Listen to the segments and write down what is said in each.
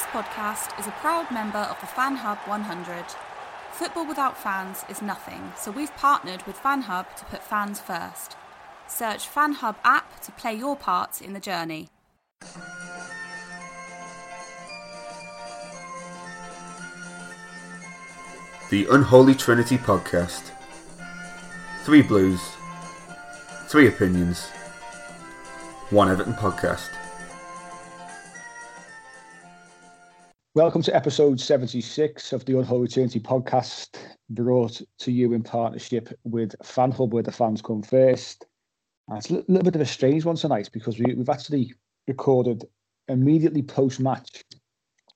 This podcast is a proud member of the Fan Hub 100. Football without fans is nothing, so we've partnered with Fan Hub to put fans first. Search Fan Hub app to play your part in the journey. The Unholy Trinity Podcast. Three blues, three opinions, one Everton podcast. Welcome to episode 76 of the Unholy Trinity podcast, brought to you in partnership with FanHub, where the fans come first. And it's a little bit of a strange one tonight because we, we've actually recorded immediately post match.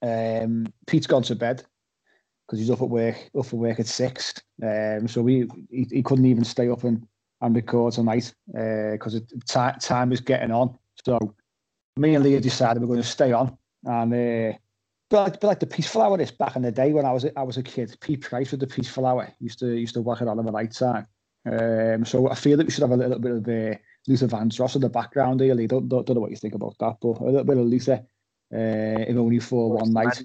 Um, Pete's gone to bed because he's up at work, up for work at six. Um, so we he, he couldn't even stay up and, and record tonight because uh, t- time is getting on. So me and Leah decided we're going to stay on and. Uh, but like, but like the peaceful hour is back in the day when I was I was a kid. Pete Price with the peaceful hour used to used to work it on in the night time. Um, so I feel that we should have a little bit of uh, Luther Vandross in the background here. Lee. Don't, don't don't know what you think about that, but a little bit of Luther, uh, if only for one night.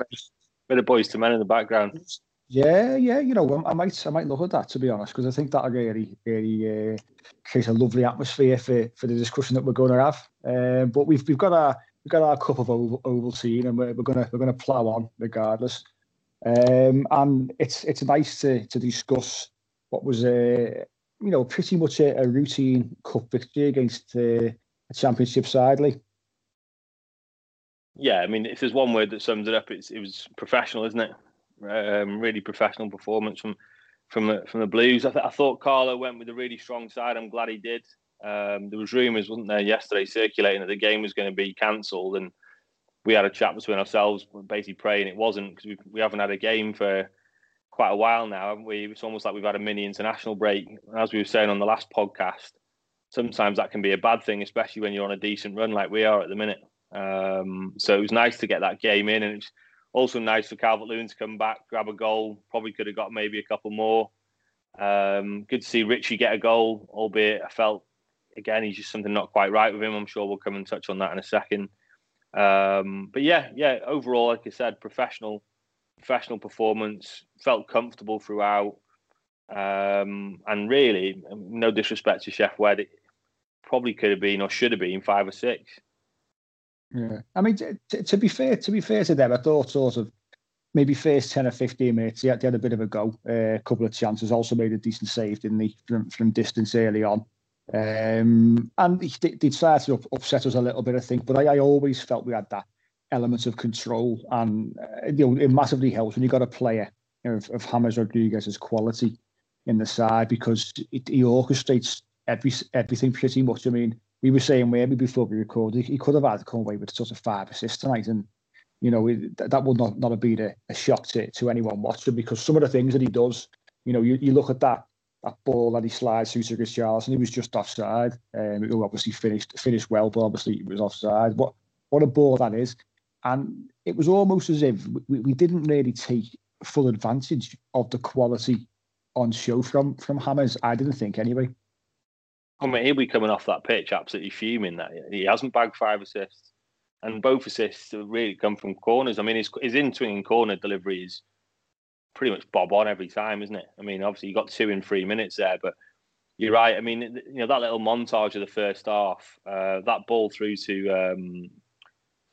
Bit of Boyz II Men in the background. Yeah, yeah, you know, I might, I might look at that to be honest, because I think that'll really, really uh, create a lovely atmosphere for, for the discussion that we're going to have. Um, but we've we've got our we've got our cup of oval, Ovaltine, and we're, we're gonna we're gonna plough on regardless. Um, and it's it's nice to to discuss what was a you know pretty much a, a routine cup victory against uh, a championship side. Yeah, I mean, if there's one word that sums it up, it's it was professional, isn't it? Um, really professional performance from from the from the Blues. I, th- I thought Carlo went with a really strong side. I'm glad he did. Um, there was rumours, wasn't there, yesterday circulating that the game was going to be cancelled, and we had a chat between ourselves, basically praying it wasn't because we we haven't had a game for quite a while now, haven't we? It's almost like we've had a mini international break. As we were saying on the last podcast, sometimes that can be a bad thing, especially when you're on a decent run like we are at the minute. Um, so it was nice to get that game in, and it's also nice for Calvert Lewin to come back, grab a goal. Probably could have got maybe a couple more. Um, good to see Richie get a goal, albeit I felt again he's just something not quite right with him. I'm sure we'll come and touch on that in a second. Um, but yeah, yeah, overall, like I said, professional, professional performance. Felt comfortable throughout, um, and really, no disrespect to Sheff Wed, it probably could have been or should have been five or six. Yeah, I mean, t- t- to be fair, to be fair to them, I thought sort of maybe first ten or fifteen minutes, they had, had a bit of a go, uh, a couple of chances. Also made a decent save, didn't he, from, from distance early on. Um, and they, they started to up, upset us a little bit, I think. But I, I always felt we had that element of control, and uh, you know, it massively helps when you got a player of, of James Rodriguez's quality in the side because it, he orchestrates every everything pretty much. I mean, we were saying maybe before we recorded, he could have had to come away with sort of five assists tonight, and you know that would not not have been a, a shock to, to anyone watching because some of the things that he does, you know, you, you look at that that ball that he slides through to Richarlison, he was just offside. Um, it obviously finished finished well, but obviously it was offside. What what a ball that is! And it was almost as if we, we didn't really take full advantage of the quality on show from from Hames. I didn't think anyway. I mean, he'll be coming off that pitch absolutely fuming that he hasn't bagged five assists, and both assists have really come from corners. I mean, his his in swinging corner delivery is pretty much bob on every time, isn't it? I mean, obviously you got two in three minutes there, but you're right. I mean, you know that little montage of the first half, uh, that ball through to um,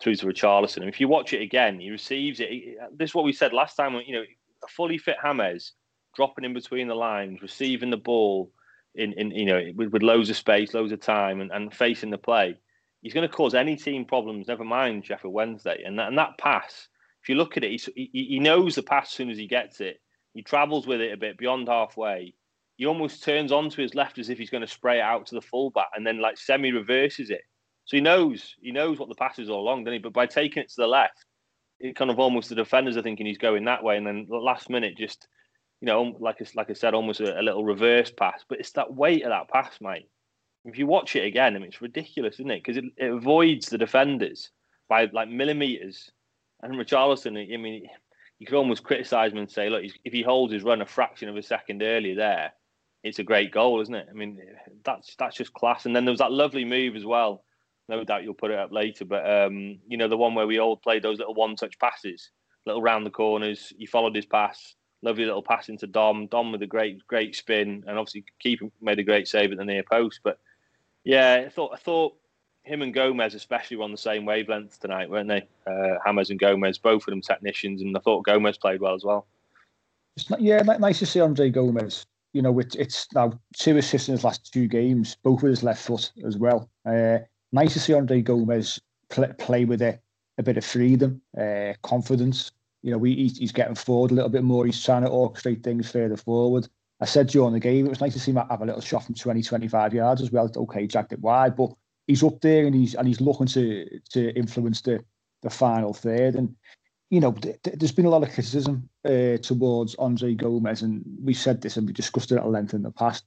through to Richarlison. And if you watch it again, he receives it. This is what we said last time. You know, a fully fit Hames dropping in between the lines, receiving the ball in, in you know with, with loads of space, loads of time, and, and facing the play. He's going to cause any team problems. Never mind Sheffield Wednesday. And that, and that pass, if you look at it, he, he knows the pass as soon as he gets it. He travels with it a bit beyond halfway, he almost turns onto his left as if he's going to spray it out to the fullback, and then like semi reverses it. So he knows he knows what the pass is all along, doesn't he? But by taking it to the left, it kind of almost the defenders are thinking he's going that way, and then the last minute just you know, like like I said, almost a, a, little reverse pass. But it's that weight of that pass, mate. If you watch it again, I mean, it's ridiculous, isn't it? Because it, it avoids the defenders by like millimeters. And Richarlison, I mean, you could almost criticise him and say, look, if he holds his run a fraction of a second earlier there, it's a great goal, isn't it? I mean, that's that's just class. And then there was that lovely move as well. No doubt you'll put it up later, but um, you know the one where we all played those little one-touch passes, little round the corners. He followed his pass, lovely little pass into Dom. Dom with a great great spin, and obviously keeper made a great save at the near post. But yeah, I thought I thought him and Gomez especially were on the same wavelength tonight, weren't they? Uh, Hames and Gomez, both of them technicians, and I thought Gomez played well as well. It's not, yeah, nice to see Andre Gomez. You know, it, it's now two assists in his last two games, both with his left foot as well. Uh, nice to see Andre Gomez play, play with a, a bit of freedom, uh, confidence. You know, we, he's getting forward a little bit more. He's trying to orchestrate things further forward. I said during the game, it was nice to see him have a little shot from 20, 25 yards as well. Okay, jacked it wide, but he's up there and he's and he's looking to to influence the the final third. And you know, th- there's been a lot of criticism uh, towards Andre Gomez, and we said this and we discussed it at length in the past.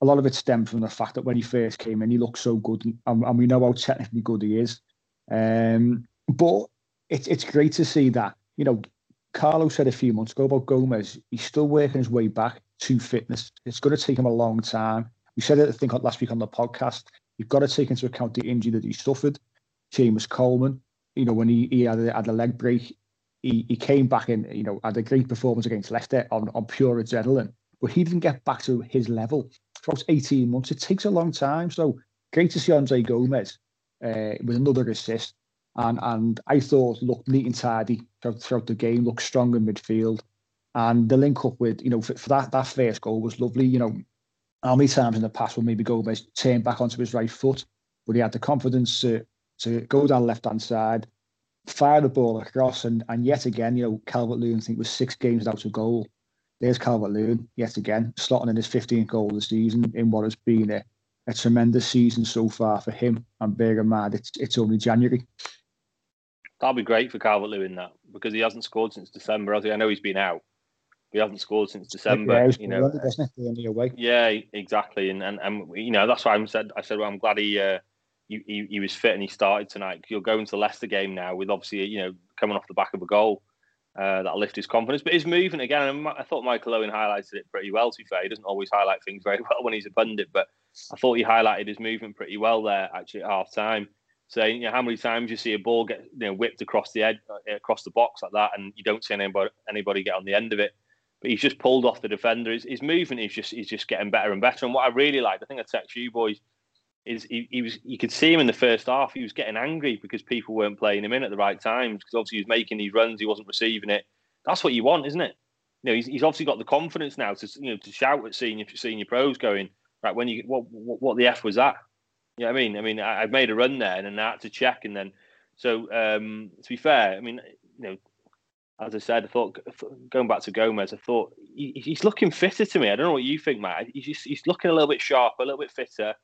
A lot of it stemmed from the fact that when he first came in, he looked so good, and, and we know how technically good he is. Um, but it's it's great to see that you know. Carlo said a few months ago about Gomez. He's still working his way back to fitness. It's going to take him a long time. We said it, I think, last week on the podcast. You've got to take into account the injury that he suffered. Seamus Coleman, you know, when he, he had, a, had a leg break, he, he came back and, you know, had a great performance against Leicester on, on pure adrenaline, but he didn't get back to his level for about 18 months. It takes a long time. So great to see Andre Gomez uh, with another assist. And, and I thought looked neat and tidy throughout, throughout the game, looked strong in midfield. And the link up with, you know, for, for that, that first goal was lovely. You know, how many times in the past will maybe Gomez turn back onto his right foot, but he had the confidence to, to go down left hand side, fire the ball across, and and yet again, you know, Calvert Lewin I think was six games without a goal. There's Calvert Lewin yet again, slotting in his 15th goal of the season in what has been a, a tremendous season so far for him. And bear in mind, it's it's only January. That'll be great for Calvert Lewin that because he hasn't scored since December. I know he's been out, we haven't scored since December. Yeah, you know. Yeah, exactly, and, and and you know that's why I said I said well, I'm glad he, uh, he, he he was fit and he started tonight. You'll go into the Leicester game now with obviously you know coming off the back of a goal. Uh, that'll lift his confidence, but his movement again. I thought Michael Owen highlighted it pretty well. To be fair, he doesn't always highlight things very well when he's a pundit, but I thought he highlighted his movement pretty well there actually at half time saying, you know, how many times you see a ball get you know whipped across the edge, uh, across the box like that, and you don't see anybody anybody get on the end of it but he's just pulled off the defender. His, his movement is just he's just getting better and better. And what I really liked, I think I text you boys, is he, he was you could see him in the first half. He was getting angry because people weren't playing him in at the right times because obviously he was making these runs, he wasn't receiving it. That's what you want, isn't it? You know, he's, he's obviously got the confidence now to you know to shout at senior senior pros, going right when you what what, what the f was that? You know what I mean? I mean, I, I made a run there and then I had to check and then so um, to be fair, I mean, you know, as I said, I thought going back to Gomez, I thought he's looking fitter to me. I don't know what you think, Matt. He's just, he's looking a little bit sharper, a little bit fitter.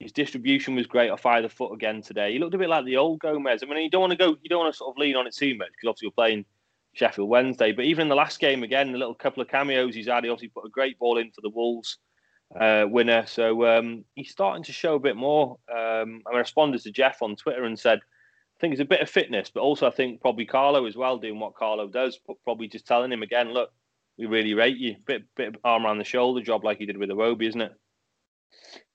His distribution was great off either foot again today. He looked a bit like the old Gomez. I mean, you don't want to go, you don't want to sort of lean on it too much because obviously you're playing Sheffield Wednesday. But even in the last game again, a little couple of cameos he's had. He obviously put a great ball in for the Wolves uh, winner. So um, he's starting to show a bit more. Um, I responded to Jeff on Twitter and said think it's a bit of fitness, but also I think probably Carlo as well doing what Carlo does, but probably just telling him again, look, we really rate you. Bit bit of arm around the shoulder job like he did with Iwobi, isn't it?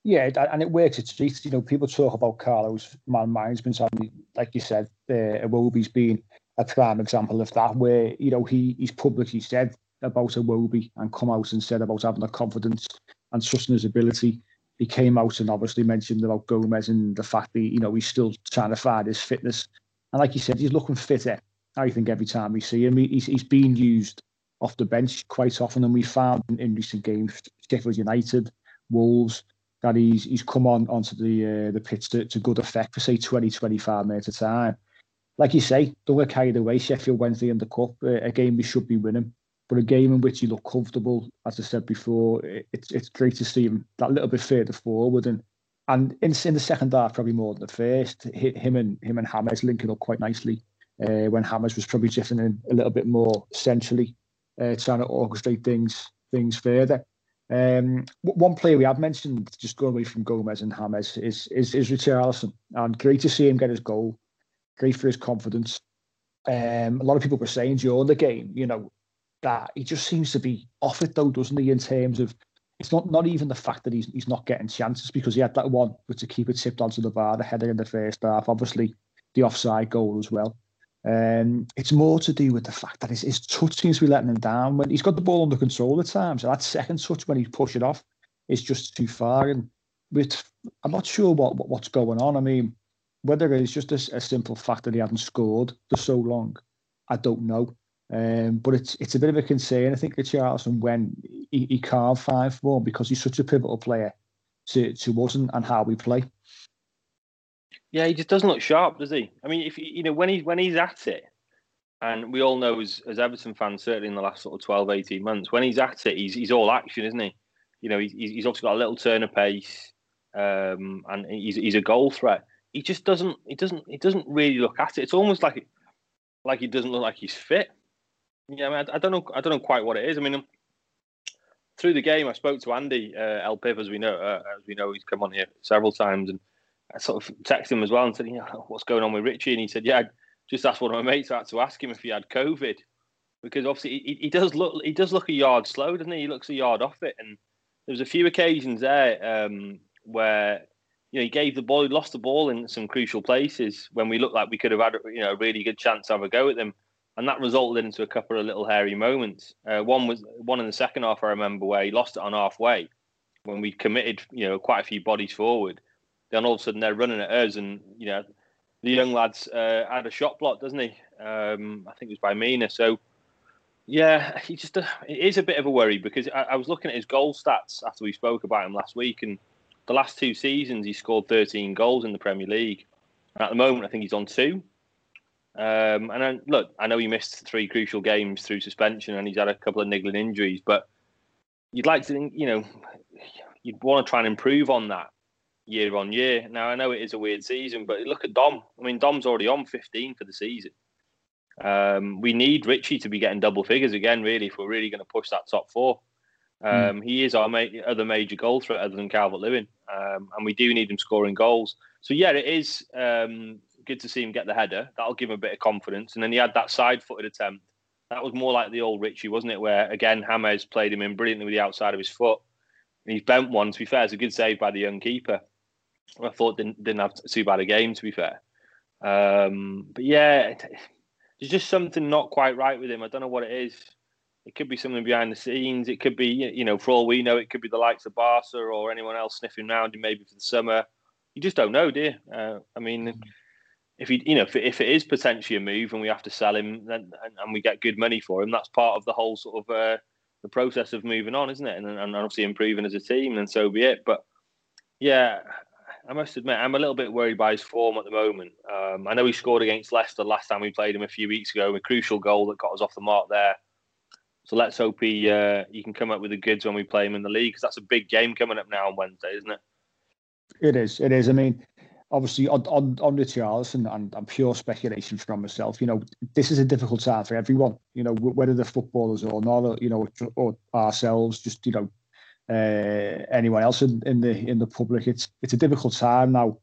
Yeah, and it works. It's streets. You know, people talk about Carlo's man management, and like you said, uh, Iwobi's been a prime example of that. Where you know he he's publicly said about Iwobi and come out and said about having the confidence and trusting his ability he came out and obviously mentioned about Gomez and the fact that you know he's still trying to find his fitness. And like you said, he's looking fitter. I think every time we see him, he's he's being used off the bench quite often, and we found in, in recent games, Sheffield United, Wolves, that he's he's come on onto the uh, the pitch to, to good effect for say 20, 25 minutes a time. Like you say, don't get carried away. Sheffield Wednesday in the cup, uh, a game we should be winning. But a game in which he looked comfortable, as I said before, it, it's it's great to see him that little bit further forward and and in, in the second half probably more than the first. Him and him and Hames linking up quite nicely. Uh, when Hames was probably drifting in a little bit more centrally, uh, trying to orchestrate things things further. Um, one player we have mentioned, just going away from Gomez and Hames is is, is Richarlison, and great to see him get his goal. Great for his confidence. Um, a lot of people were saying during the game, you know, that he just seems to be off it though, doesn't he? In terms of it's not not even the fact that he's he's not getting chances because he had that one, but to keep it tipped onto the bar, the header in the first half, obviously the offside goal as well. Um, it's more to do with the fact that his, his touch seems to be letting him down. When he's got the ball under control at times, so that second touch when he push it off is just too far. And with, I'm not sure what, what what's going on. I mean, whether it's just a, a simple fact that he hadn't scored for so long, I don't know. Um, but it's it's a bit of a concern. I think that Richarlison when he, he can't find form because he's such a pivotal player to to us and, and how we play. Yeah, he just doesn't look sharp, does he? I mean, if you know when he's when he's at it, and we all know as, as Everton fans, certainly in the last sort of 12, 18 months, when he's at it, he's he's all action, isn't he? You know, he's he's obviously got a little turn of pace, um, and he's he's a goal threat. He just doesn't he doesn't he doesn't really look at it. It's almost like like he doesn't look like he's fit. Yeah, I, mean, I, I don't know I don't know quite what it is. I mean, through the game, I spoke to Andy uh, El Piv, as we know, uh, as we know, he's come on here several times, and I sort of texted him as well and said, you know, what's going on with Richie? And he said, yeah, I just asked one of my mates. I had to ask him if he had COVID because obviously he, he does look he does look a yard slow, doesn't he? He looks a yard off it. And there was a few occasions there um, where you know he gave the ball, he lost the ball in some crucial places when we looked like we could have had you know a really good chance to have a go at them. And that resulted into a couple of little hairy moments. Uh, one was one in the second half, I remember, where he lost it on halfway when we committed, you know, quite a few bodies forward then all of a sudden they're running at us, and you know the young lads uh, had a shot block, doesn't he? Um, I think it was by Mina. So yeah, he just uh, it is a bit of a worry because I, I, was looking at his goal stats after we spoke about him last week, and the last two seasons he scored 13 goals in the Premier League. And at the moment, I think he's on two. Um, and then, look, I know he missed three crucial games through suspension, and he's had a couple of niggling injuries, but you'd like to think, you know, you'd want to try and improve on that year on year. Now I know it is a weird season, but look at Dom. I mean, Dom's already on 15 for the season. Um, we need Richie to be getting double figures again, really, if we're really going to push that top four. Hmm. Um, mm. He is our ma- other major goal threat other than Calvert Lewin, um, and we do need him scoring goals. So yeah, it is um, good to see him get the header. That'll give him a bit of confidence. And then he had that side-footed attempt. That was more like the old Richie, wasn't it? Where again, James played him in brilliantly with the outside of his foot, and he's bent one. To be fair, it's a good save by the young keeper. I thought didn't didn't have too bad a game to be fair. Um, but yeah, there's just something not quite right with him. I don't know what it is. It could be something behind the scenes. It could be, you know, for all we know, it could be the likes of Barca or anyone else sniffing around him maybe for the summer. You just don't know, you? Uh, I mean, if he, you know, if, if, it is potentially a move and we have to sell him then, and, and, we get good money for him, that's part of the whole sort of uh, the process of moving on, isn't it? And, and obviously improving as a team, and so be it. But yeah, I must admit, I'm a little bit worried by his form at the moment. Um, I know he scored against Leicester last time we played him a few weeks ago, a crucial goal that got us off the mark there. So let's hope he uh, he can come up with the goods when we play him in the league because that's a big game coming up now on Wednesday, isn't it? It is. It is. I mean, obviously on on, on Richarlison and, and pure speculation from myself. You know, this is a difficult time for everyone. You know, whether the footballers or not, you know, or ourselves, just you know, uh, anyone else in, in the in the public. It's it's a difficult time now.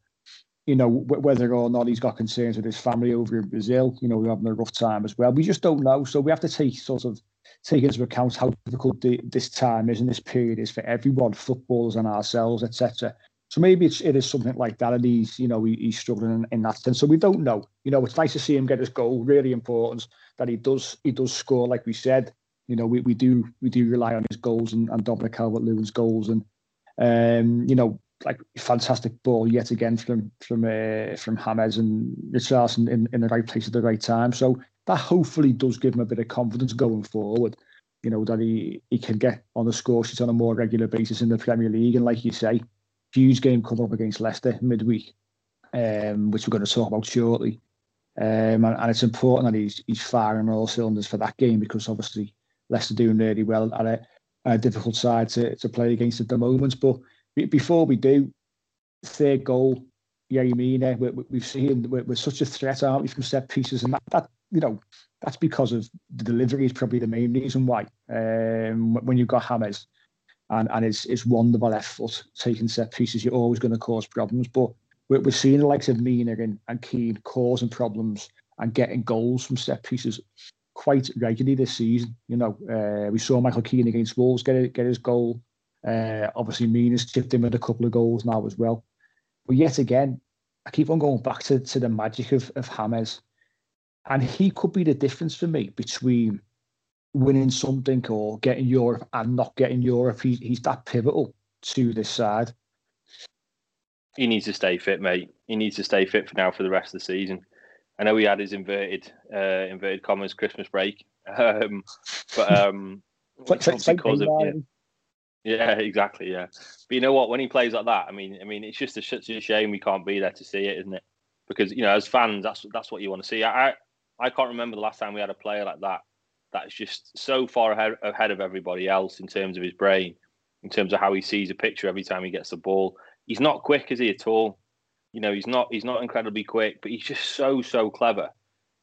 You know whether or not he's got concerns with his family over in Brazil. You know we're having a rough time as well. We just don't know. So we have to take sort of take into account how difficult the, this time is and this period is for everyone, footballers and ourselves, etc. So maybe it's it is something like that, and he's you know he, he's struggling in, in, that sense. So we don't know. You know, it's nice to see him get his goal. Really important that he does he does score, like we said you know, we, we do we do rely on his goals and, and Dominic Calvert Lewin's goals, and um, you know, like fantastic ball yet again from from uh, from James and Richarlison in, in the right place at the right time. So that hopefully does give him a bit of confidence going forward. You know that he he can get on the score sheet on a more regular basis in the Premier League, and like you say, huge game coming up against Leicester midweek, um, which we're going to talk about shortly. Um, and, and, it's important that he's he's firing all cylinders for that game because obviously Leicester doing really well at a, a difficult side to, to play against at the moment. But before we do, third goal, Yerry Mina, we, we've seen we're, we're, such a threat, aren't we, from set pieces, and that, that you know that's because of the delivery is probably the main reason why. Um, when you've got James and and it's it's wonderful left foot taking set pieces, you're always going to cause problems. But we're, we're seeing the likes of Mina and, and Keane causing problems and getting goals from set pieces quite regularly this season. You know, uh, we saw Michael Keane against Wolves get get his goal. Uh, obviously, Mina's chipped in with a couple of goals now as well. But yet again, I keep on going back to, to the magic of, of James. And he could be the difference for me between winning something or getting Europe and not getting Europe. He, he's that pivotal to this side. He needs to stay fit, mate. He needs to stay fit for now for the rest of the season. I know he had his inverted uh, inverted commas Christmas break, um, but um, it's like, because of, yeah, yeah, exactly, yeah. But you know what? When he plays like that, I mean, I mean, it's just a, such a shame we can't be there to see it, isn't it? Because you know, as fans, that's that's what you want to see. I I can't remember the last time we had a player like that. That's just so far ahead, of everybody else in terms of his brain, in terms of how he sees a picture every time he gets the ball. He's not quick, is he at all? You know, he's not he's not incredibly quick, but he's just so so clever.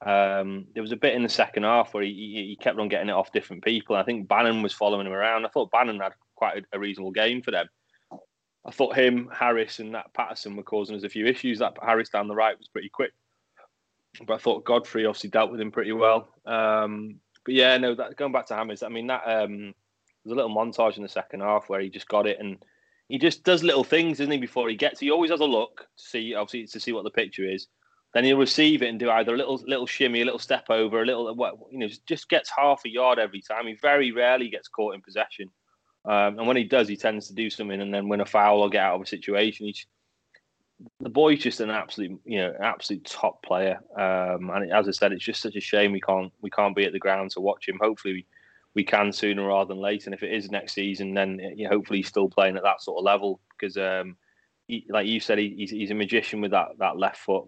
Um, there was a bit in the second half where he, he, kept on getting it off different people. I think Bannan was following him around. I thought Bannan had quite a, a, reasonable game for them. I thought him, Harris, and that Paterson were causing us a few issues. That Harris down the right was pretty quick, but I thought Godfrey obviously dealt with him pretty well. Um, but yeah, no, that, going back to Hames, I mean that um, there's a little montage in the second half where he just got it and he just does little things, doesn't he? Before he gets, he always has a look to see, obviously, to see what the picture is. Then he'll receive it and do either a little little shimmy, a little step over, a little you know, just gets half a yard every time. He very rarely gets caught in possession, um, and when he does, he tends to do something and then win a foul or get out of a situation. He's the boy's just an absolute, you know, absolute top player. Um, and as I said, it's just such a shame we can't we can't be at the ground to watch him. Hopefully, we, we can sooner rather than later. And if it is next season, then you know, hopefully he's still playing at that sort of level because, um, he, like you said, he, he's, he's a magician with that that left foot.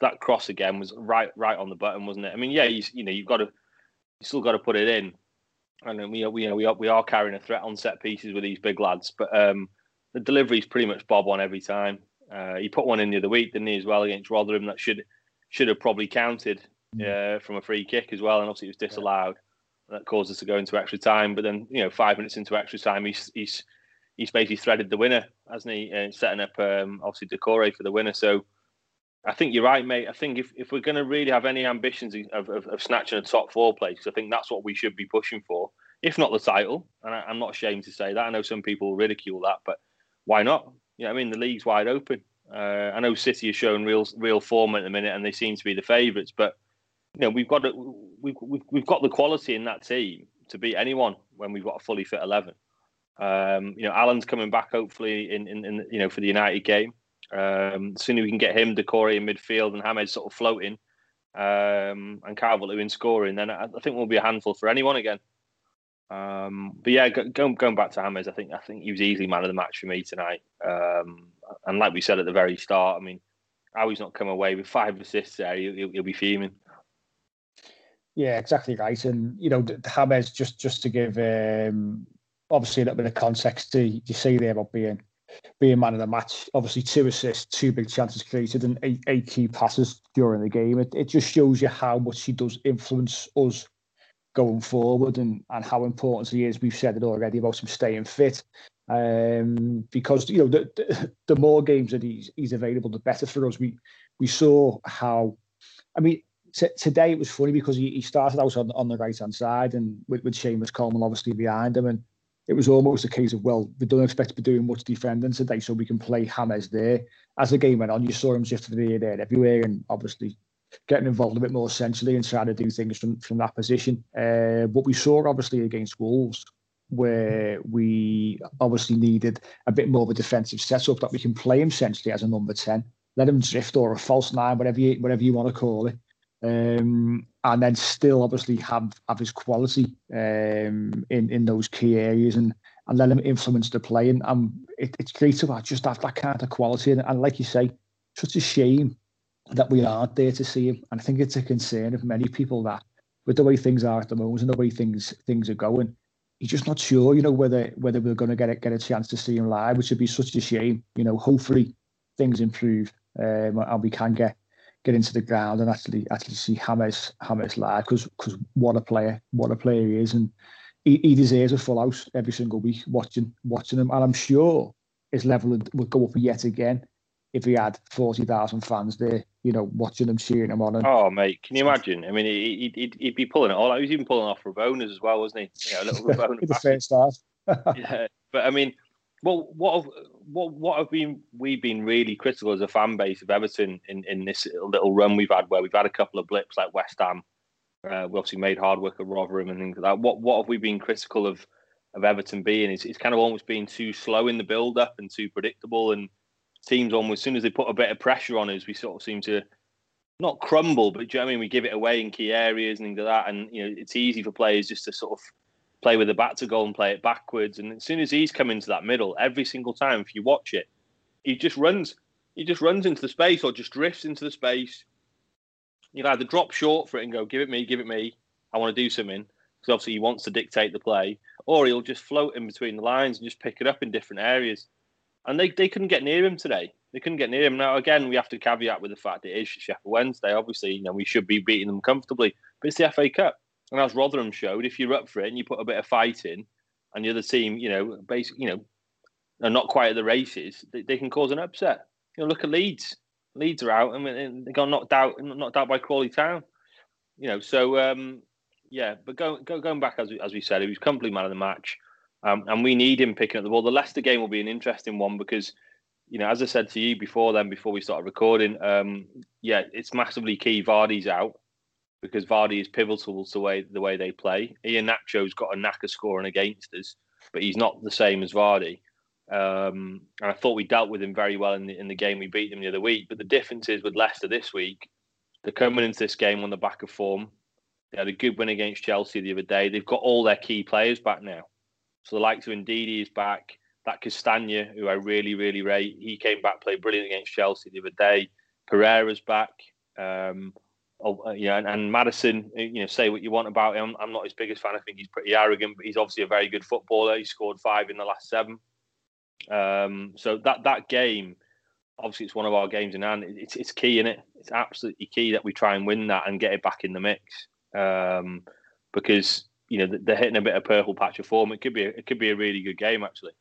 That cross again was right right on the button, wasn't it? I mean, yeah, he's you know you've got to you still got to put it in, and we we you know we are, we are carrying a threat on set pieces with these big lads, but um, the delivery is pretty much bob on every time. Uh, he put one in the other week, didn't he, as well against Rotherham that should should have probably counted mm. uh, from a free kick as well, and obviously it was disallowed. That caused us to go into extra time. But then, you know, five minutes into extra time, he's he's he's basically threaded the winner, hasn't he? And setting up um, obviously Doucouré for the winner. So I think you're right, mate. I think if, if we're going to really have any ambitions of, of, of snatching a top four place, I think that's what we should be pushing for, if not the title. And I, am not ashamed to say that. I know some people ridicule that, but why not? Know, I mean, the league's wide open. Uh, I know City has shown real real form at the minute, and they seem to be the favourites. But you know, we've got we've, we've we've got the quality in that team to beat anyone when we've got a fully fit eleven. Um, you know, Allan's coming back hopefully in, in, in you know for the United game. Um, sooner we can get him, Doucouré in midfield, and Hames sort of floating, um, and Calvert-Lewin scoring, then I, I think we'll be a handful for anyone again. Um, but yeah, going going back to Hames, I think I think he was easily man of the match for me tonight. Um, and like we said at the very start, I mean, how he's not come away with five assists there, he'll, he'll be fuming. Yeah, exactly right. And you know, Hames just just to give um, obviously a little bit of context to you see there about being being man of the match. Obviously, two assists, two big chances created, and eight, eight key passes during the game. It, it just shows you how much he does influence us going forward and, and how important he is. We've said it already about him staying fit. Um, because you know the, the, the more games that he's he's available, the better for us. We we saw how, I mean, t- today it was funny because he, he started out on, on the right hand side and with, with Seamus Coleman obviously behind him, and it was almost a case of well, we don't expect to be doing much defending today, so we can play Hames there. As the game went on, you saw him just there, there, everywhere, and obviously getting involved a bit more centrally and trying to do things from, from that position. Uh, but we saw obviously against Wolves where we obviously needed a bit more of a defensive setup that we can play him centrally as a number 10, let him drift or a false nine, whatever you, whatever you want to call it. Um, and then still obviously have, have his quality um, in, in those key areas and, and let him influence the play. And um, it, it's great to just have that kind of quality. And, and like you say, such a shame that we aren't there to see him. And I think it's a concern of many people that with the way things are at the moment and the way things things are going, he's just not sure, you know, whether whether we're going to get a, get a chance to see him live, which would be such a shame. You know, hopefully things improve um, and we can get get into the ground and actually actually see James James live because because what a player, what a player he is, and he, he deserves a full house every single week watching watching him, and I'm sure his level would go up yet again if he had forty thousand fans there, you know, watching them cheering him on. And, oh, mate, can you imagine? I mean, he'd, he'd, he'd be pulling it all. Out. He was even pulling off rabonas as well, wasn't he? You know, a little rabona. the first half. yeah, but I mean, well, what have, what what have been we been really critical as a fan base of Everton in, in this little run we've had, where we've had a couple of blips like West Ham. Uh, we obviously made hard work of Rotherham and things like that. What what have we been critical of of Everton being? It's, it's kind of almost been too slow in the build up and too predictable and teams almost as soon as they put a bit of pressure on us, we sort of seem to not crumble, but you know I mean? We give it away in key areas and things like that. And you know, it's easy for players just to sort of play with the back to goal and play it backwards. And as soon as he's come into that middle, every single time, if you watch it, he just runs. He just runs into the space or just drifts into the space. You will either drop short for it and go, "Give it me, give it me. I want to do something." Because obviously he wants to dictate the play, or he'll just float in between the lines and just pick it up in different areas and they, they couldn't get near him today. They couldn't get near him. Now, again, we have to caveat with the fact it is Sheffield Wednesday. Obviously, you know, we should be beating them comfortably, but it's the FA Cup. And as Rotherham showed, if you're up for it and you put a bit of fight in, and the other team, you know, basically, you know, are not quite at the races, they, they can cause an upset. You know, look at Leeds. Leeds are out and they got knocked out, knocked out by Crawley Town. You know, so um, yeah. But go, go, going back as we, as we said, he was completely man of the match. Um, and we need him picking up the ball. The Leicester game will be an interesting one because, you know, as I said to you before then, before we started recording, um, yeah, it's massively key. Vardy's out because Vardy is pivotal to the way the way they play. Iheanacho's got a knack of scoring against us, but he's not the same as Vardy. Um, and I thought we dealt with him very well in the in the game we beat them the other week. But the difference is with Leicester this week, they're coming into this game on the back of form. They had a good win against Chelsea the other day. They've got all their key players back now. So the likes of Ndidi is back. That Castagna, who I really, really rate, he came back, played brilliant against Chelsea the other day. Pereira's back. Um, oh, uh, and, and, Maddison, uh, you know, say what you want about him. I'm not his biggest fan. I think he's pretty arrogant, but he's obviously a very good footballer. He scored five in the last seven. Um, so that that game, obviously, it's one of our games in hand. It's it's key in it. It's absolutely key that we try and win that and get it back in the mix. Um, because you know they're hitting a bit of purple patch of form. It could be it could be a really good game actually.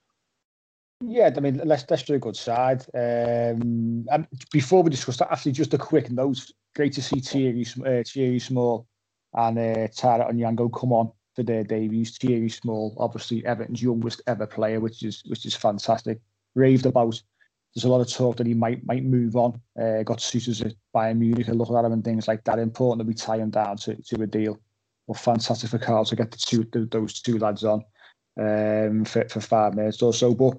Yeah, I mean, Leicester a good side. Um, and before we discuss that, actually, just a quick note. Great to see Thierry, uh, Thierry Small and uh, Tyler Onyango come on for their debuts. Thierry Small, obviously Everton's youngest ever player, which is which is fantastic. Raved about. There's a lot of talk that he might might move on. Uh, got suitors at Bayern Munich and look at him and things like that. Important that we tie him down to, to a deal well, fantastic for Carl to get the two the, those two lads on um, for, for five minutes or so. But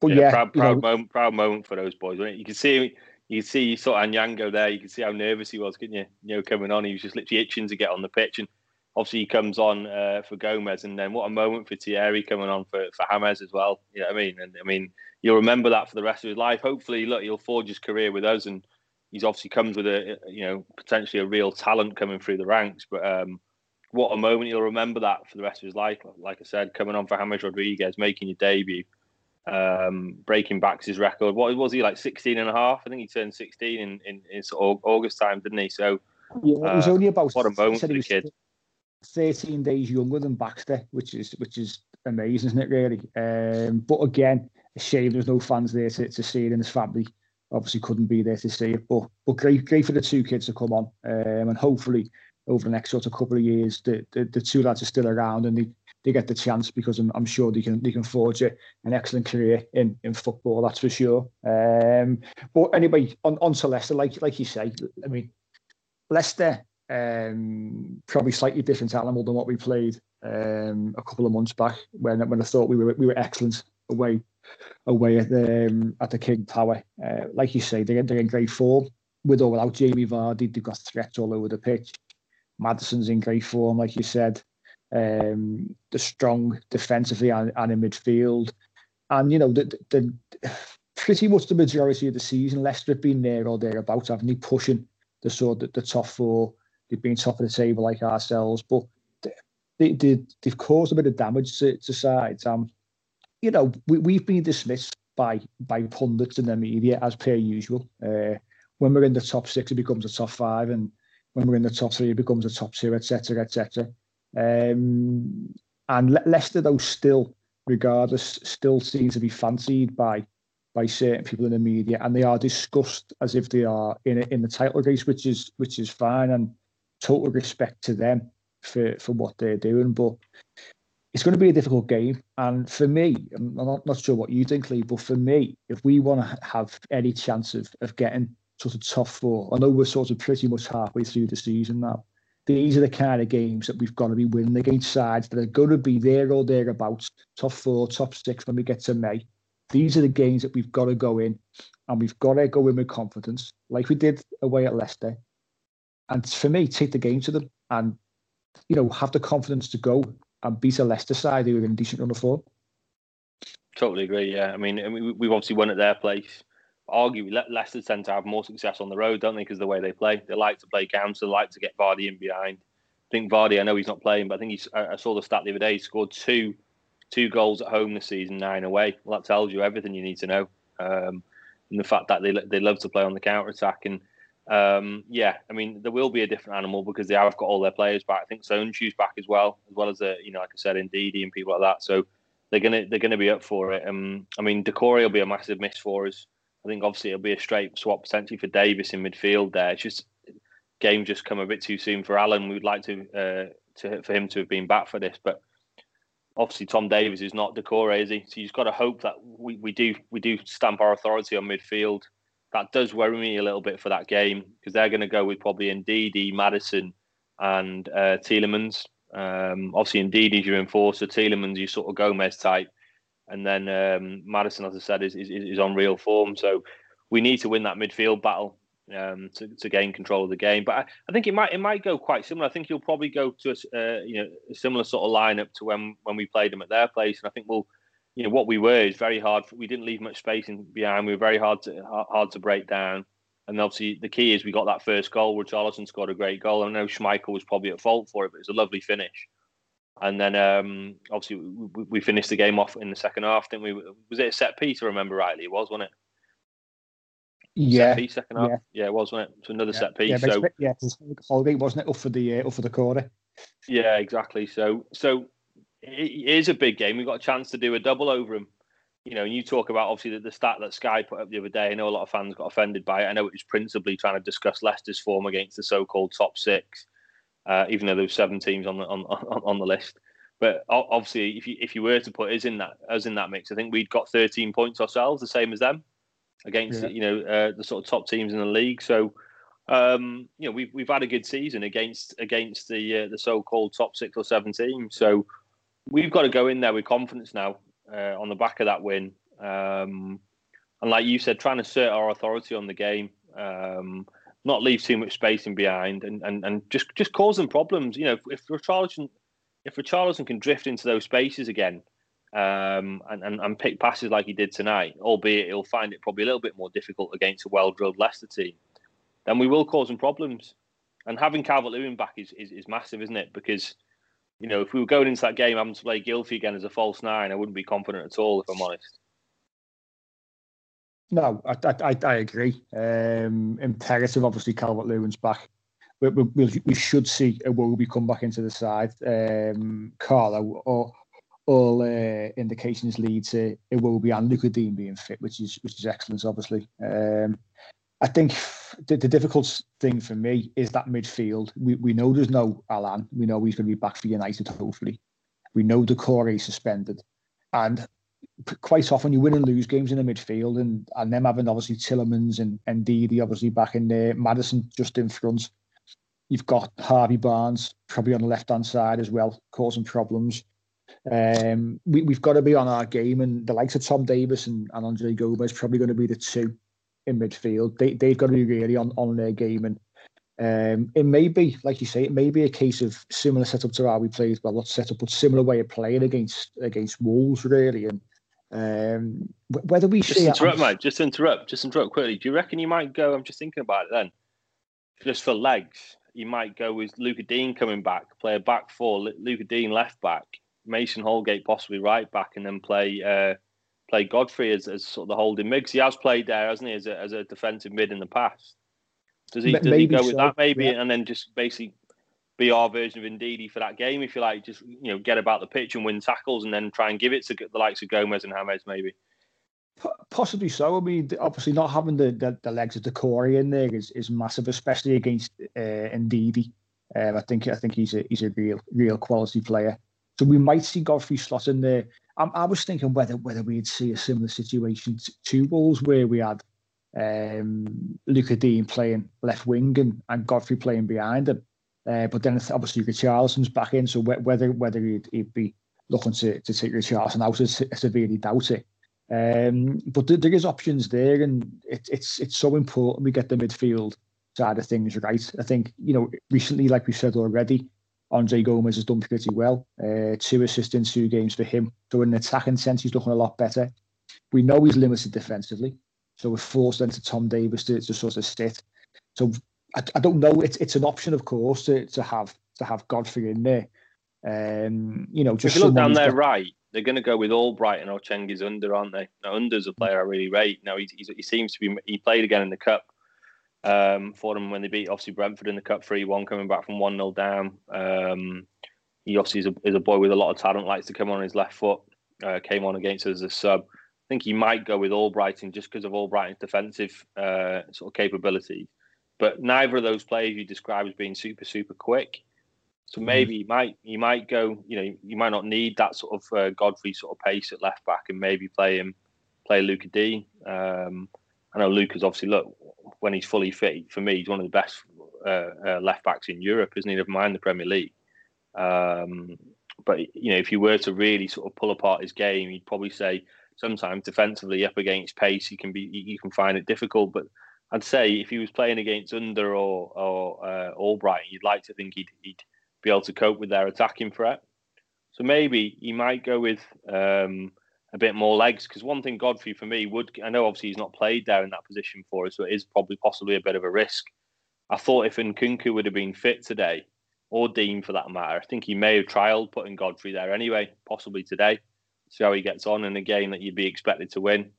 but yeah, yeah proud, proud moment, proud moment for those boys. wasn't it? You can see you can see you saw Onyango there. You can see how nervous he was, couldn't you? You know, coming on, he was just literally itching to get on the pitch, and obviously he comes on uh, for Gomez, and then what a moment for Thierry coming on for for James as well. You know what I mean? And I mean, you'll remember that for the rest of his life. Hopefully, look, he'll forge his career with us, and he's obviously comes with a you know potentially a real talent coming through the ranks, but. um what a moment he'll remember that for the rest of his life. Like I said, coming on for James Rodriguez, making your debut, um, breaking back his record. What was he like 16 and a half? I think he turned 16 in, in, in sort of August time, didn't he? So yeah, it was uh, only about what a moment for the kid. 13 days younger than Baxter, which is which is amazing, isn't it? Really. Um, but again, a shame there's no fans there to, to see it, and his family obviously couldn't be there to see it. But but great great for the two kids to come on, um, and hopefully over the next sort of couple of years, the, the, the two lads are still around and they, they get the chance because I'm, I'm sure they can they can forge an excellent career in, in football. That's for sure. Um, but anyway, on, on to Leicester, like like you say, I mean, Leicester um, probably slightly different animal than what we played um, a couple of months back when when I thought we were we were excellent away away at the um, at the King Power. Uh, like you say, they're, they're in great form with or without Jamie Vardy. They've got threats all over the pitch. Maddison's in great form, like you said. Um, the strong defensively and, and, in midfield, and you know the, the, pretty much the majority of the season, Leicester have been there or thereabouts, haven't they? Pushing the sort of the top four. they've been top of the table like ourselves, but they, they, they've caused a bit of damage to, to sides. Um, you know, we, we've been dismissed by by pundits in the media as per usual. Uh, when we're in the top six, it becomes a top five, and when we're in the top three, it becomes a top two, etc., etc. Um, and Le- Leicester, though, still, regardless, still seem to be fancied by by certain people in the media, and they are discussed as if they are in in the title race, which is which is fine, and total respect to them for for what they're doing. But it's going to be a difficult game, and for me, I'm not, not sure what you think, Lee, but for me, if we want to have any chance of of getting sort of top four, I know we're sort of pretty much halfway through the season now. These are the kind of games that we've got to be winning against sides that are going to be there or thereabouts, top four, top six when we get to May. These are the games that we've got to go in, and we've got to go in with confidence, like we did away at Leicester. And for me, take the game to them and you know have the confidence to go and beat a Leicester side who are in decent run of form. Totally agree. Yeah, I mean, I mean we've obviously won at their place. Arguably, Le- Leicester tend to have more success on the road, don't they? Because the way they play, they like to play counter, like to get Vardy in behind. I think Vardy. I know he's not playing, but I think he's. I saw the stat the other day. He scored two, two goals at home this season, nine away. Well, that tells you everything you need to know. Um, and the fact that they they love to play on the counter attack and um, yeah, I mean there will be a different animal because they have got all their players back. I think Söyüncü's back as well, as well as a, you know, like I said, Ndidi and people like that. So they're gonna they're gonna be up for it. Um, I mean Doucouré will be a massive miss for us. I think obviously it'll be a straight swap potentially for Davies in midfield. There, it's just game just come a bit too soon for Allan. We'd like to uh, to for him to have been back for this, but obviously Tom Davies is not Doucouré, is he? So you've got to hope that we, we do we do stamp our authority on midfield that does worry me a little bit for that game because they're going to go with probably Ndidi, Maddison, and uh, Tielemans. Um, obviously, Ndidi's your enforcer, Tielemans you sort of Gomez type, and then um, Maddison, as I said, is, is, is on real form. So we need to win that midfield battle um, to, to gain control of the game. But I, I, think it might it might go quite similar. I think he'll probably go to a, uh, you know a similar sort of lineup to when when we played them at their place, and I think we'll you know what we were is very hard. We didn't leave much space in behind. We were very hard to hard to break down. And obviously, the key is we got that first goal. Richarlison scored a great goal. I know Schmeichel was probably at fault for it, but it was a lovely finish. And then um, obviously we, we, finished the game off in the second half, didn't we? Was it a set piece? I remember rightly, it was, wasn't it? Yeah, set piece second half. Yeah. yeah, it was, wasn't it? So another yeah. set piece. Yeah, so yeah, Holgate wasn't it up for the uh, up for the quarter? Yeah, exactly. So so it is a big game. We've got a chance to do a double over him. You know, and you talk about obviously the, the stat that Sky put up the other day. I know a lot of fans got offended by it. I know it was principally trying to discuss Leicester's form against the so-called top six, uh, even though there were seven teams on the on, on the list. But obviously, if you if you were to put us in that us in that mix, I think we'd got 13 points ourselves, the same as them, against yeah. you know uh, the sort of top teams in the league. So um, you know we've we've had a good season against against the uh, the so-called top six or seven teams. So we've got to go in there with confidence now uh, on the back of that win. Um, and like you said, trying to assert our authority on the game, um, not leave too much space in behind, and, and, and just just cause them problems. You know, if, if Richarlison if Richarlison can drift into those spaces again um, and, and, and pick passes like he did tonight, albeit he'll find it probably a little bit more difficult against a well drilled Leicester team, then we will cause them problems. And having Calvert Lewin back is, is, is massive, isn't it? Because you know, if we were going into that game having to play Gylfi again as a false nine, I wouldn't be confident at all, if I'm honest. No, I, I, I agree. Um, imperative, obviously, Calvert Lewin's back. We, we, we, should see a Iwobi come back into the side. Um, Carlo, or all uh, indications lead to Iwobi and Lucas Digne being fit, which is which is excellent, obviously. Um, I think the, the, difficult thing for me is that midfield. We, we know there's no Allan. We know he's going to be back for United, hopefully. We know Doucouré is suspended. And quite often you win and lose games in the midfield, and, and them having obviously Tielemans and, and Didi obviously back in there, Maddison just in front. You've got Harvey Barnes probably on the left hand side as well, causing problems. Um, we, we've got to be on our game, and the likes of Tom Davies and, and Andre Gomez probably going to be the two in midfield. They they've got to be really on, on their game and um, it may be, like you say, it may be a case of similar setup to how we played. Well, let's set up a similar way of playing against against Wolves, really. And um, whether we just interrupt, mate. Just interrupt. Just interrupt quickly. Do you reckon you might go? I'm just thinking about it then. Just for legs, you might go with Lucas Digne coming back, play a back four, Lucas Digne left back, Mason Holgate possibly right back, and then play uh, play Godfrey as, as sort of the holding mid. He has played there, hasn't he, as a, as a defensive mid in the past. Does he, does he go with that maybe, yeah. and then just basically be our version of Ndidi for that game, if you like, just you know get about the pitch and win tackles, and then try and give it to the likes of Gomes and James maybe. Possibly so. I mean, obviously not having the, the, the legs of Doucouré in there is, is massive, especially against uh, Ndidi. Um, I think I think he's a he's a real real quality player. So we might see Godfrey slot in there. I, I was thinking whether whether we'd see a similar situation to, to Wolves where we had um, Lucas Digne playing left wing and, and Godfrey playing behind him. Uh, but then obviously Richarlison's back in, so whether whether he'd, he'd be looking to, to take Richarlison out, I severely doubt it. Um, but there is options there, and it, it's it's so important we get the midfield side of things right. I think you know recently, like we said already, Andre Gomes has done pretty well. Uh, two assists in two games for him. So in an attacking sense, he's looking a lot better. We know he's limited defensively, so we're forced into Tom Davies to, to sort of sit. So I, I don't know. It's it's an option, of course, to, to have to have Godfrey in there. Um, you know, just if you look down there got... right, they're going to go with Albrighton or Cengiz Under, aren't they? Now, Under's a player I really rate. Now he's, he's, he seems to be he played again in the cup um, for them when they beat obviously Brentford in the cup three one, coming back from one 0 down. Um, he obviously is a, is a boy with a lot of talent, likes to come on his left foot. Uh, came on against us as a sub. I think he might go with Albrighton just because of Albrighton's defensive uh, sort of capabilities. But neither of those players you describe as being super, super quick. So mm-hmm. maybe you might you might go, you know, you might not need that sort of uh, Godfrey sort of pace at left back, and maybe play him, play Luca Digne. Um, I know Lucas obviously look when he's fully fit. For me, he's one of the best uh, uh, left backs in Europe, isn't he? Never mind the Premier League. Um, but you know, if you were to really sort of pull apart his game, you'd probably say sometimes defensively up against pace, he can be you can find it difficult. But I'd say if he was playing against Under or or uh, Albright, you'd like to think he'd, he'd be able to cope with their attacking threat. So maybe he might go with um, a bit more legs because one thing Godfrey for me would I know obviously he's not played there in that position for us, so it is probably possibly a bit of a risk. I thought if Nkounkou would have been fit today, or Digne for that matter, I think he may have trialled putting Godfrey there anyway, possibly today. See how he gets on in a game that you'd be expected to win.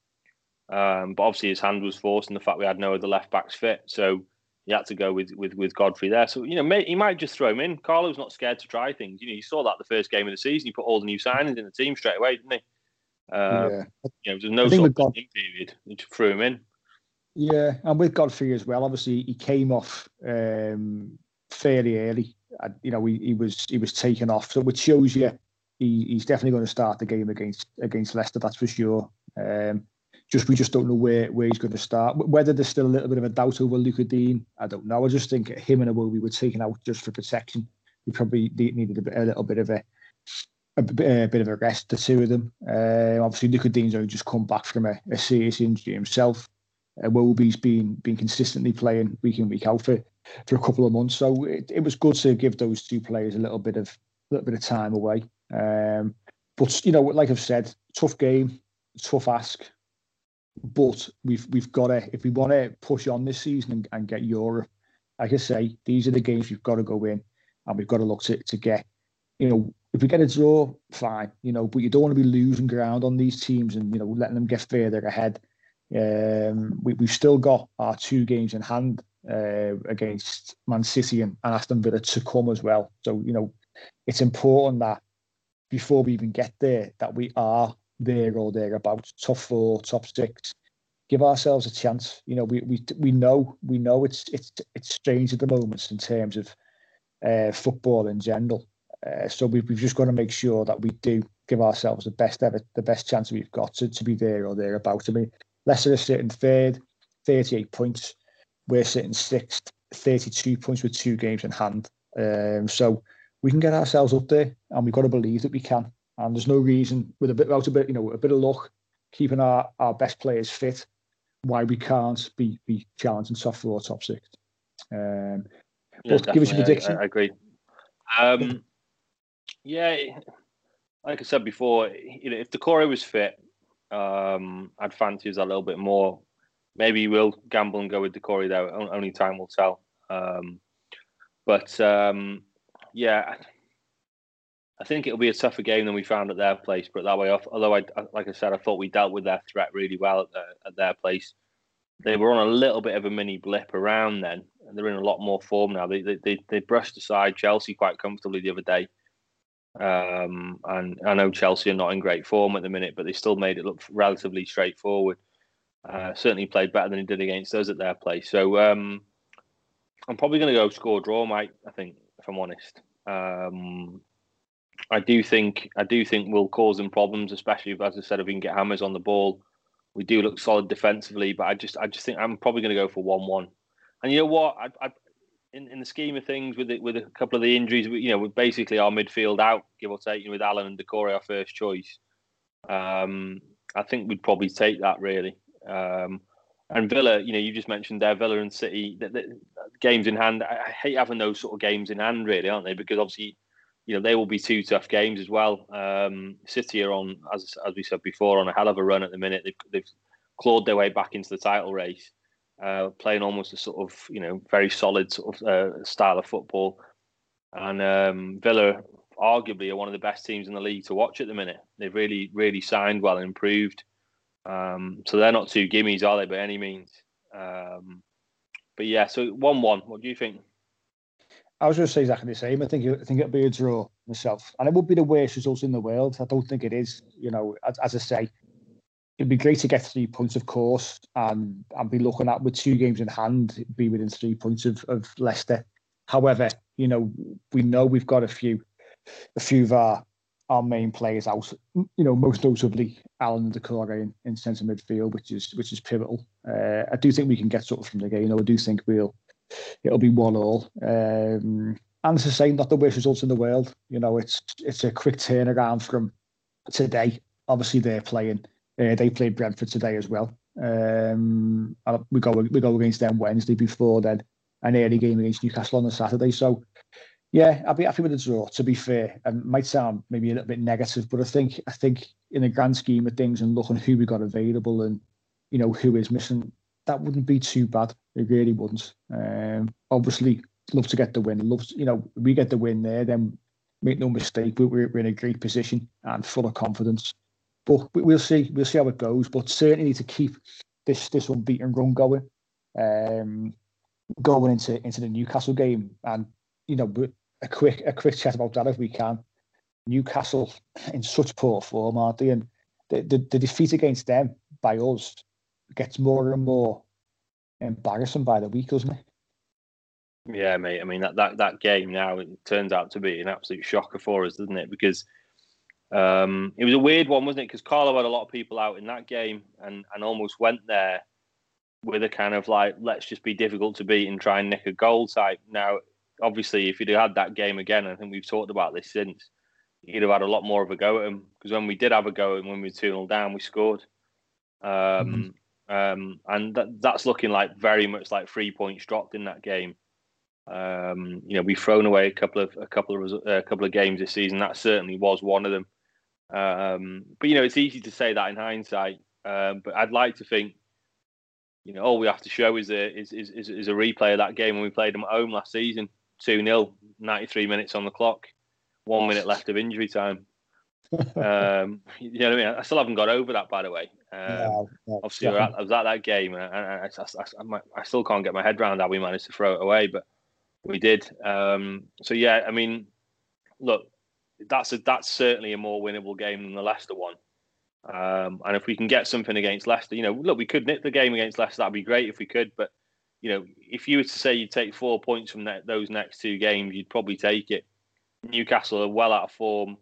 Um, but obviously his hand was forced, and the fact we had no other left backs fit, so he had to go with with with Godfrey there. So you know, may, he might just throw him in. Carlo's not scared to try things. You know, you saw that the first game of the season. He put all the new signings in the team straight away, didn't he? Uh, yeah. You know, there's no sort of God- period. He just threw him in. Yeah, and with Godfrey as well. Obviously, he came off um, fairly early. You know, he, he was he was taken off, so which shows you he, he's definitely going to start the game against against Leicester. That's for sure. Um, just we just don't know where, where he's going to start. Whether there's still a little bit of a doubt over Lucas Digne, I don't know. I just think him and Iwobi were taken out just for protection. We probably needed a, a little bit of a a, a bit of a rest, the two of them. Uh, obviously, Lucas Digne's only just come back from a, a serious injury himself. Iwobi's been been consistently playing week in week out for, for a couple of months, so it, it was good to give those two players a little bit of a little bit of time away. Um, but you know, like I've said, tough game, tough ask. But we've we've got to if we want to push on this season and, and get Europe, like I say, these are the games we've got to go in, and we've got to look to to get. You know, if we get a draw, fine. You know, but you don't want to be losing ground on these teams and you know letting them get further ahead. Um, we, we've still got our two games in hand uh, against Man City and, and Aston Villa to come as well. So you know, it's important that before we even get there, that we are there or thereabouts, top four, top six. Give ourselves a chance. You know, we we we know we know it's it's it's strange at the moment in terms of uh, football in general. Uh, so we've, we've just got to make sure that we do give ourselves the best ever, the best chance we've got to, to be there or thereabouts. I mean, Leicester is sitting third, 38 points. We're sitting sixth, 32 points with two games in hand. Um, so we can get ourselves up there, and we've got to believe that we can. And there's no reason, with a bit, without a bit, you know, a bit of luck, keeping our, our best players fit, why we can't be be challenging top four, top six. Um, yeah, but give us a prediction. I, I agree. Um, yeah, like I said before, you know, if Doucouré was fit, um, I'd fancy us a little bit more. Maybe we'll gamble and go with Doucouré there. Only time will tell. Um, but um, yeah, I think it'll be a tougher game than we found at their place. But that way, off. Although I, like I said, I thought we dealt with their threat really well at, the, at their place. They were on a little bit of a mini blip around then, and they're in a lot more form now. They they they, they brushed aside Chelsea quite comfortably the other day. Um, and I know Chelsea are not in great form at the minute, but they still made it look relatively straightforward. Uh, certainly played better than he did against us at their place. So um, I'm probably going to go score draw, Mike. I think, if I'm honest. Um, I do think I do think we'll cause them problems, especially as I said, if we can get Hames on the ball. We do look solid defensively, but I just I just think I'm probably going to go for one-one. And you know what? I, I, in, in the scheme of things, with it, with a couple of the injuries, you know, with basically our midfield out, give or take, you know, with Allan and Doucouré our first choice. Um, I think we'd probably take that really. Um, and Villa, you know, you just mentioned there, Villa and City, the, the, games in hand. I, hate having those sort of games in hand, really, aren't they? Because obviously, you know, they will be two tough games as well. Um, City are on, as as we said before, on a hell of a run at the minute. They've, they've clawed their way back into the title race, uh, playing almost a sort of, you know, very solid sort of uh, style of football. And um, Villa, arguably, are one of the best teams in the league to watch at the minute. They've really, really signed well and improved. Um, so they're not two gimmies, are they, by any means? Um, but yeah, so one-one. What do you think? I was going to say exactly the same. I think I think it'll be a draw myself, and it would be the worst result in the world. I don't think it is. You know, as, as I say, it'd be great to get three points, of course, and and be looking at with two games in hand, be within three points of, of Leicester. However, you know, we know we've got a few, a few of our our main players out. You know, most notably Allan Doucouré in, in centre midfield, which is which is pivotal. Uh, I do think we can get something from the game. You know, I do think we'll it'll be one all. Um, and to say, not the worst results in the world. You know, it's it's a quick turnaround from today. Obviously, they're playing. Uh, they played Brentford today as well. Um, we go we go against them Wednesday before then, an early game against Newcastle on the Saturday. So yeah, I'd be happy with a draw. To be fair, and it might sound maybe a little bit negative, but I think I think in the grand scheme of things and looking who we got available and you know who is missing, that wouldn't be too bad. It really wouldn't. Um, obviously, love to get the win. Love, you know, we get the win there, then make no mistake, we're, we're in a great position and full of confidence. But we'll see. We'll see how it goes. But certainly need to keep this this unbeaten run going. Um, going into into the Newcastle game, and you know, a quick a quick chat about that if we can. Newcastle in such poor form, aren't they? And the, the, the defeat against them by us gets more and more embarrassing by the week, doesn't it? Yeah, mate. I mean that, that that game now it turns out to be an absolute shocker for us, doesn't it? Because um, it was a weird one, wasn't it? Because Carlo had a lot of people out in that game and, and almost went there with a kind of like, let's just be difficult to beat and try and nick a goal type. Now, obviously, if you'd have had that game again, I think we've talked about this since, he'd have had a lot more of a go at him. Because when we did have a go and when we were 2 0 down, we scored. Um, mm-hmm. Um, and that, that's looking like very much like three points dropped in that game. Um, you know, we've thrown away a couple of a couple of a couple of games this season. That certainly was one of them. Um, but you know, it's easy to say that in hindsight. Um, but I'd like to think you know, all we have to show is a is, is, is a replay of that game when we played them at home last season. 2 0, 93 minutes on the clock, one minute left of injury time. Um, you know what I mean? I still haven't got over that, by the way. Um, obviously, I was at that game, and I, I, I, still can't get my head around how we managed to throw it away, but we did. Um, so yeah, I mean, look, that's a, that's certainly a more winnable game than the Leicester one. Um, and if we can get something against Leicester, you know, look, we could nip the game against Leicester. That'd be great if we could, but you know, if you were to say you'd take four points from that, those next two games, you'd probably take it. Newcastle are well out of form.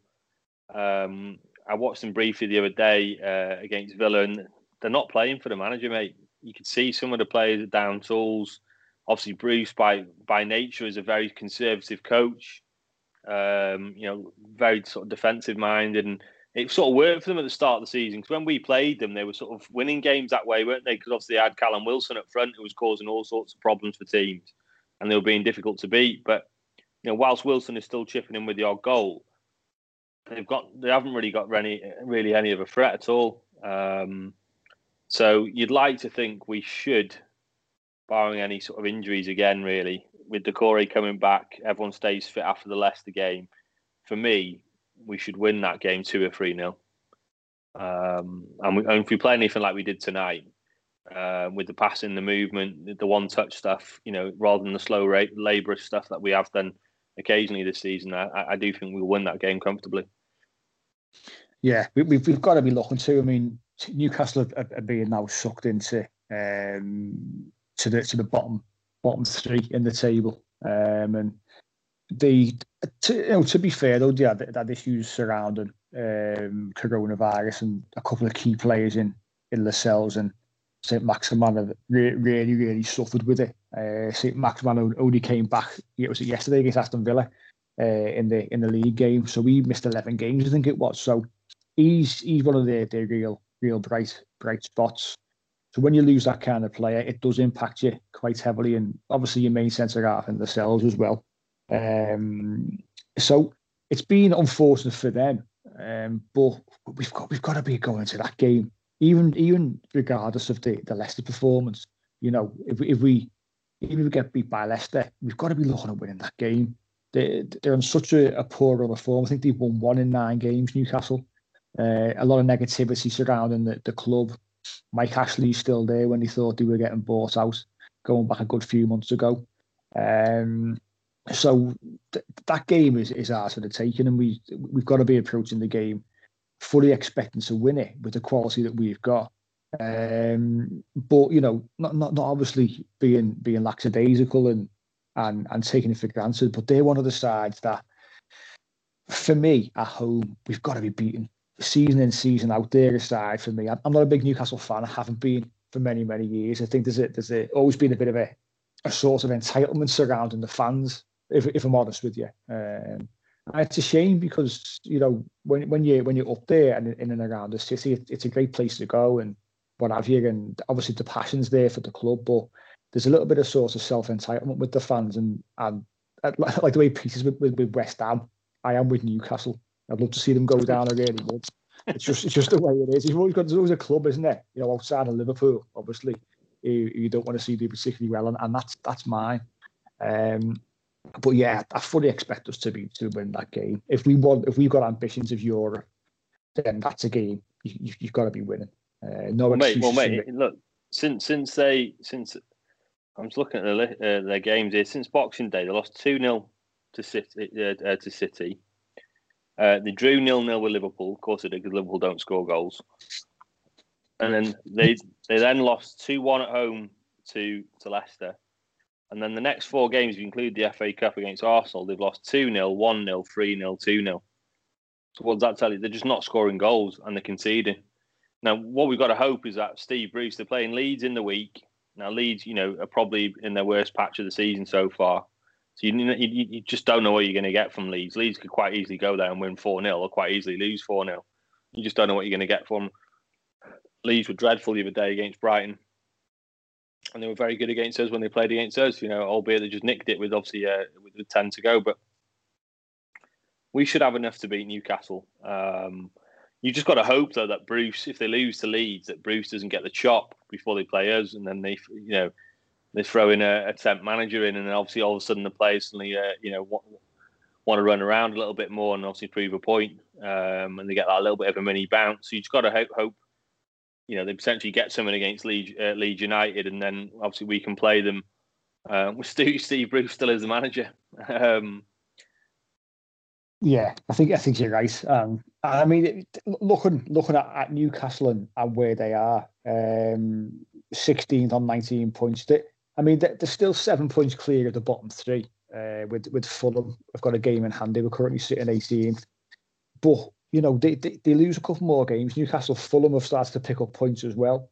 Um, I watched them briefly the other day uh, against Villa, and they're not playing for the manager, mate. You could see some of the players are down tools. Obviously, Bruce by by nature is a very conservative coach. Um, you know, very sort of defensive minded, and it sort of worked for them at the start of the season because when we played them, they were sort of winning games that way, weren't they? Because obviously they had Callum Wilson up front, who was causing all sorts of problems for teams, and they were being difficult to beat. But you know, whilst Wilson is still chipping in with the odd goal, they've got they haven't really got any really any of a threat at all. Um, so you'd like to think we should barring any sort of injuries again, really, with Doucouré coming back, everyone stays fit after the Leicester game. For me, we should win that game two or three nil. Um, and, we, and, if we play anything like we did tonight, uh, with the passing, the movement, the one touch stuff, you know, rather than the slow rate, laborious stuff that we have done occasionally this season, I, I do think we'll win that game comfortably. Yeah, we, have we've, we've got to be looking to. I mean, Newcastle are, are being now sucked into um, to the to the bottom bottom three in the table, um, and the to, you know to be fair though, yeah, that, that issues surrounding um, coronavirus and a couple of key players in in Lascelles and St Maximin have re- really really suffered with it. Uh, St Maximin only came back. It was yesterday against Aston Villa uh, in the in the league game, so we missed eleven games. I think it was. So he's he's one of the the real real bright bright spots. So when you lose that kind of player, it does impact you quite heavily, and obviously your main centre half and Lascelles as well. Um, so it's been unfortunate for them, um, but we've got we've got to be going to that game, even even regardless of the the Leicester performance. You know, if if we even if we get beat by Leicester, we've got to be looking at winning that game. They, they're on such a, a poor run of form. I think they've won one in nine games, Newcastle. Uh, a lot of negativity surrounding the, the club. Mike Ashley's still there when he thought they were getting bought out, going back a good few months ago. Um, so th- that game is, is ours for the taking, and we we've got to be approaching the game fully expecting to win it with the quality that we've got. Um, but you know, not, not not obviously being being lackadaisical and and and taking it for granted. But they're one of the sides that, for me, at home, we've got to be beaten season in season out. There aside for me, I'm not a big Newcastle fan. I haven't been for many many years. I think there's a, there's a, always been a bit of a, a sort of entitlement surrounding the fans. If, if I'm honest with you, um, and it's a shame because you know when when you when you're up there and in and around the city, it, it's a great place to go and what have you. And obviously the passion's there for the club, but there's a little bit of sort of self entitlement with the fans and and like the way Peter's with, with, with West Ham. I am with Newcastle. I'd love to see them go down. I really would. It's just it's just the way it is. You've always got there's always a club, isn't there? You know, outside of Liverpool, obviously, you, you don't want to see do particularly well, and, and that's that's mine. Um, but yeah, I fully expect us to be to win that game. If we want, if we've got ambitions of Europe, then that's a game you, have got to be winning. Uh, no well, mate, well, mate, look, since since they since I'm just looking at the, uh, their games here since Boxing Day, they lost two 0 to City. Uh, uh, to City. Uh, they drew nil nil with Liverpool. Of course, they did because Liverpool don't score goals. And then they they then lost two one at home to to Leicester. And then the next four games, if you include the FA Cup against Arsenal, they've lost 2 0, 1 0, 3 0, 2 0. So, what does that tell you? They're just not scoring goals and they're conceding. Now, what we've got to hope is that Steve Bruce, they're playing Leeds in the week. Now, Leeds, you know, are probably in their worst patch of the season so far. So you, you, you just don't know what you're going to get from Leeds. Leeds could quite easily go there and win 4 0 or quite easily lose 4 0. You just don't know what you're going to get from Leeds were dreadful the other day against Brighton. And they were very good against us when they played against us, you know, albeit they just nicked it with obviously uh, with, 10 to go. But we should have enough to beat Newcastle. Um, you just got to hope though that Bruce, if they lose to Leeds, that Bruce doesn't get the chop before they play us, and then they, you know, they throw in a, a temp manager in, and then obviously all of a sudden the players suddenly, uh, you know, want, want, to run around a little bit more and obviously prove a point, um, and they get that little bit of a mini bounce. So you just got to hope, hope, you know, they potentially get someone against Leeds, uh, Leeds United, and then obviously we can play them uh, with Steve, Steve Bruce still as the manager. Um, yeah, I think I think you're right. Um, I mean, looking looking at, at Newcastle and, and where they are, um, 16th on 19 points. They, I mean, they're, they're still seven points clear of the bottom three. Uh, with with Fulham, I've got a game in hand. They were currently sitting 18th, but you know they, they, they lose a couple more games. Newcastle, Fulham have started to pick up points as well.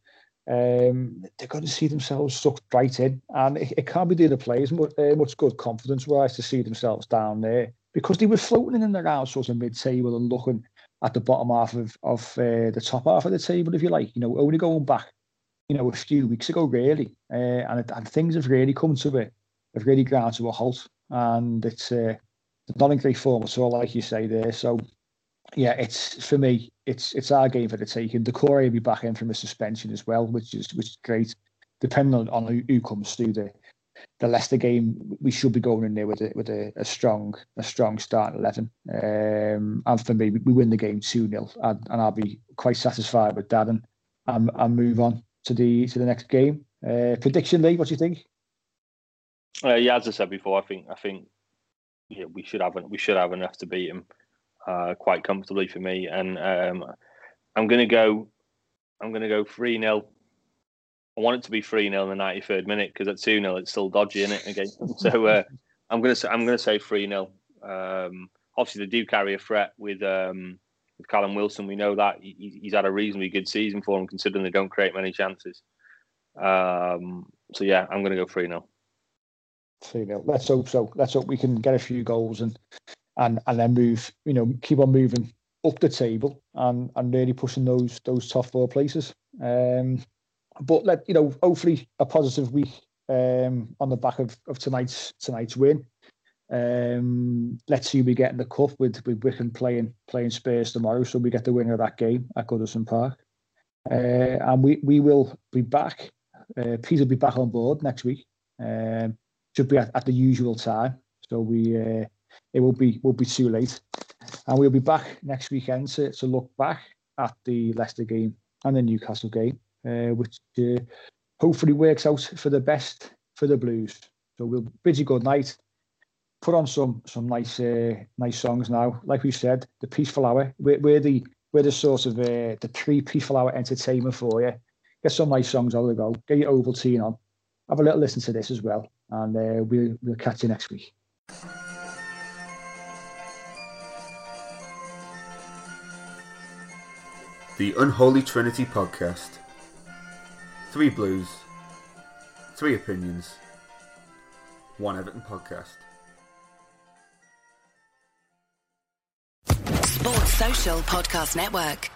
Um, they're going to see themselves sucked right in, and it, it can't be the players much, uh, much good confidence wise to see themselves down there because they were floating in and around sort of mid-table and looking at the bottom half of, of uh, the top half of the table, if you like. You know, only going back, you know, a few weeks ago, really, uh, and and things have really come to it, have really ground to a halt, and it's uh, not in great form at all, like you say there. So, yeah, it's for me, it's it's our game for the taking. Doucouré will be back in from a suspension as well, which is which is great. depending on, on who, who comes through the the Leicester game, we should be going in there with a with a, a strong a strong start eleven. Um, and for me, we win the game two 0 and, and, I'll be quite satisfied with that and and, and move on to the to the next game. Uh, prediction, Lee, what do you think? Uh, yeah, as I said before, I think I think yeah, we should have we should have enough to beat him uh, quite comfortably for me, and um, I'm going to go. I'm going to go three 0 I want it to be 3 0 in the 93rd minute because at 2 0 it's still dodgy in it again. so uh, I'm going to say I'm to say 3 0. Um, obviously, they do carry a threat with um, with Callum Wilson. We know that he, he's had a reasonably good season for them, considering they don't create many chances. Um, so yeah, I'm going to go 3 0. 3 0. Let's hope so. Let's hope we can get a few goals and and and then move. You know, keep on moving up the table and and really pushing those those top four places. Um, but let you know, hopefully a positive week um, on the back of, of tonight's tonight's win. Um, let's see we get in the cup with with Wycombe playing playing Spurs tomorrow, so we get the winner of that game at Goodison Park. Uh, and we we will be back. Uh, Peter will be back on board next week. Um, should be at, at the usual time, so we uh, it will be will be too late, and we'll be back next weekend to, to look back at the Leicester game and the Newcastle game uh, which uh, hopefully works out for the best for the Blues. So we'll bid you good night. Put on some some nice uh, nice songs now. Like we said, the Peaceful Hour. We're, we're the we're the sort of uh, the pre Peaceful Hour entertainment for you. Get some nice songs on the go. Get your Ovaltine on. Have a little listen to this as well, and uh, we'll we'll catch you next week. The Unholy Trinity Podcast Three Blues, Three Opinions, One Everton Podcast. Sports Social Podcast Network.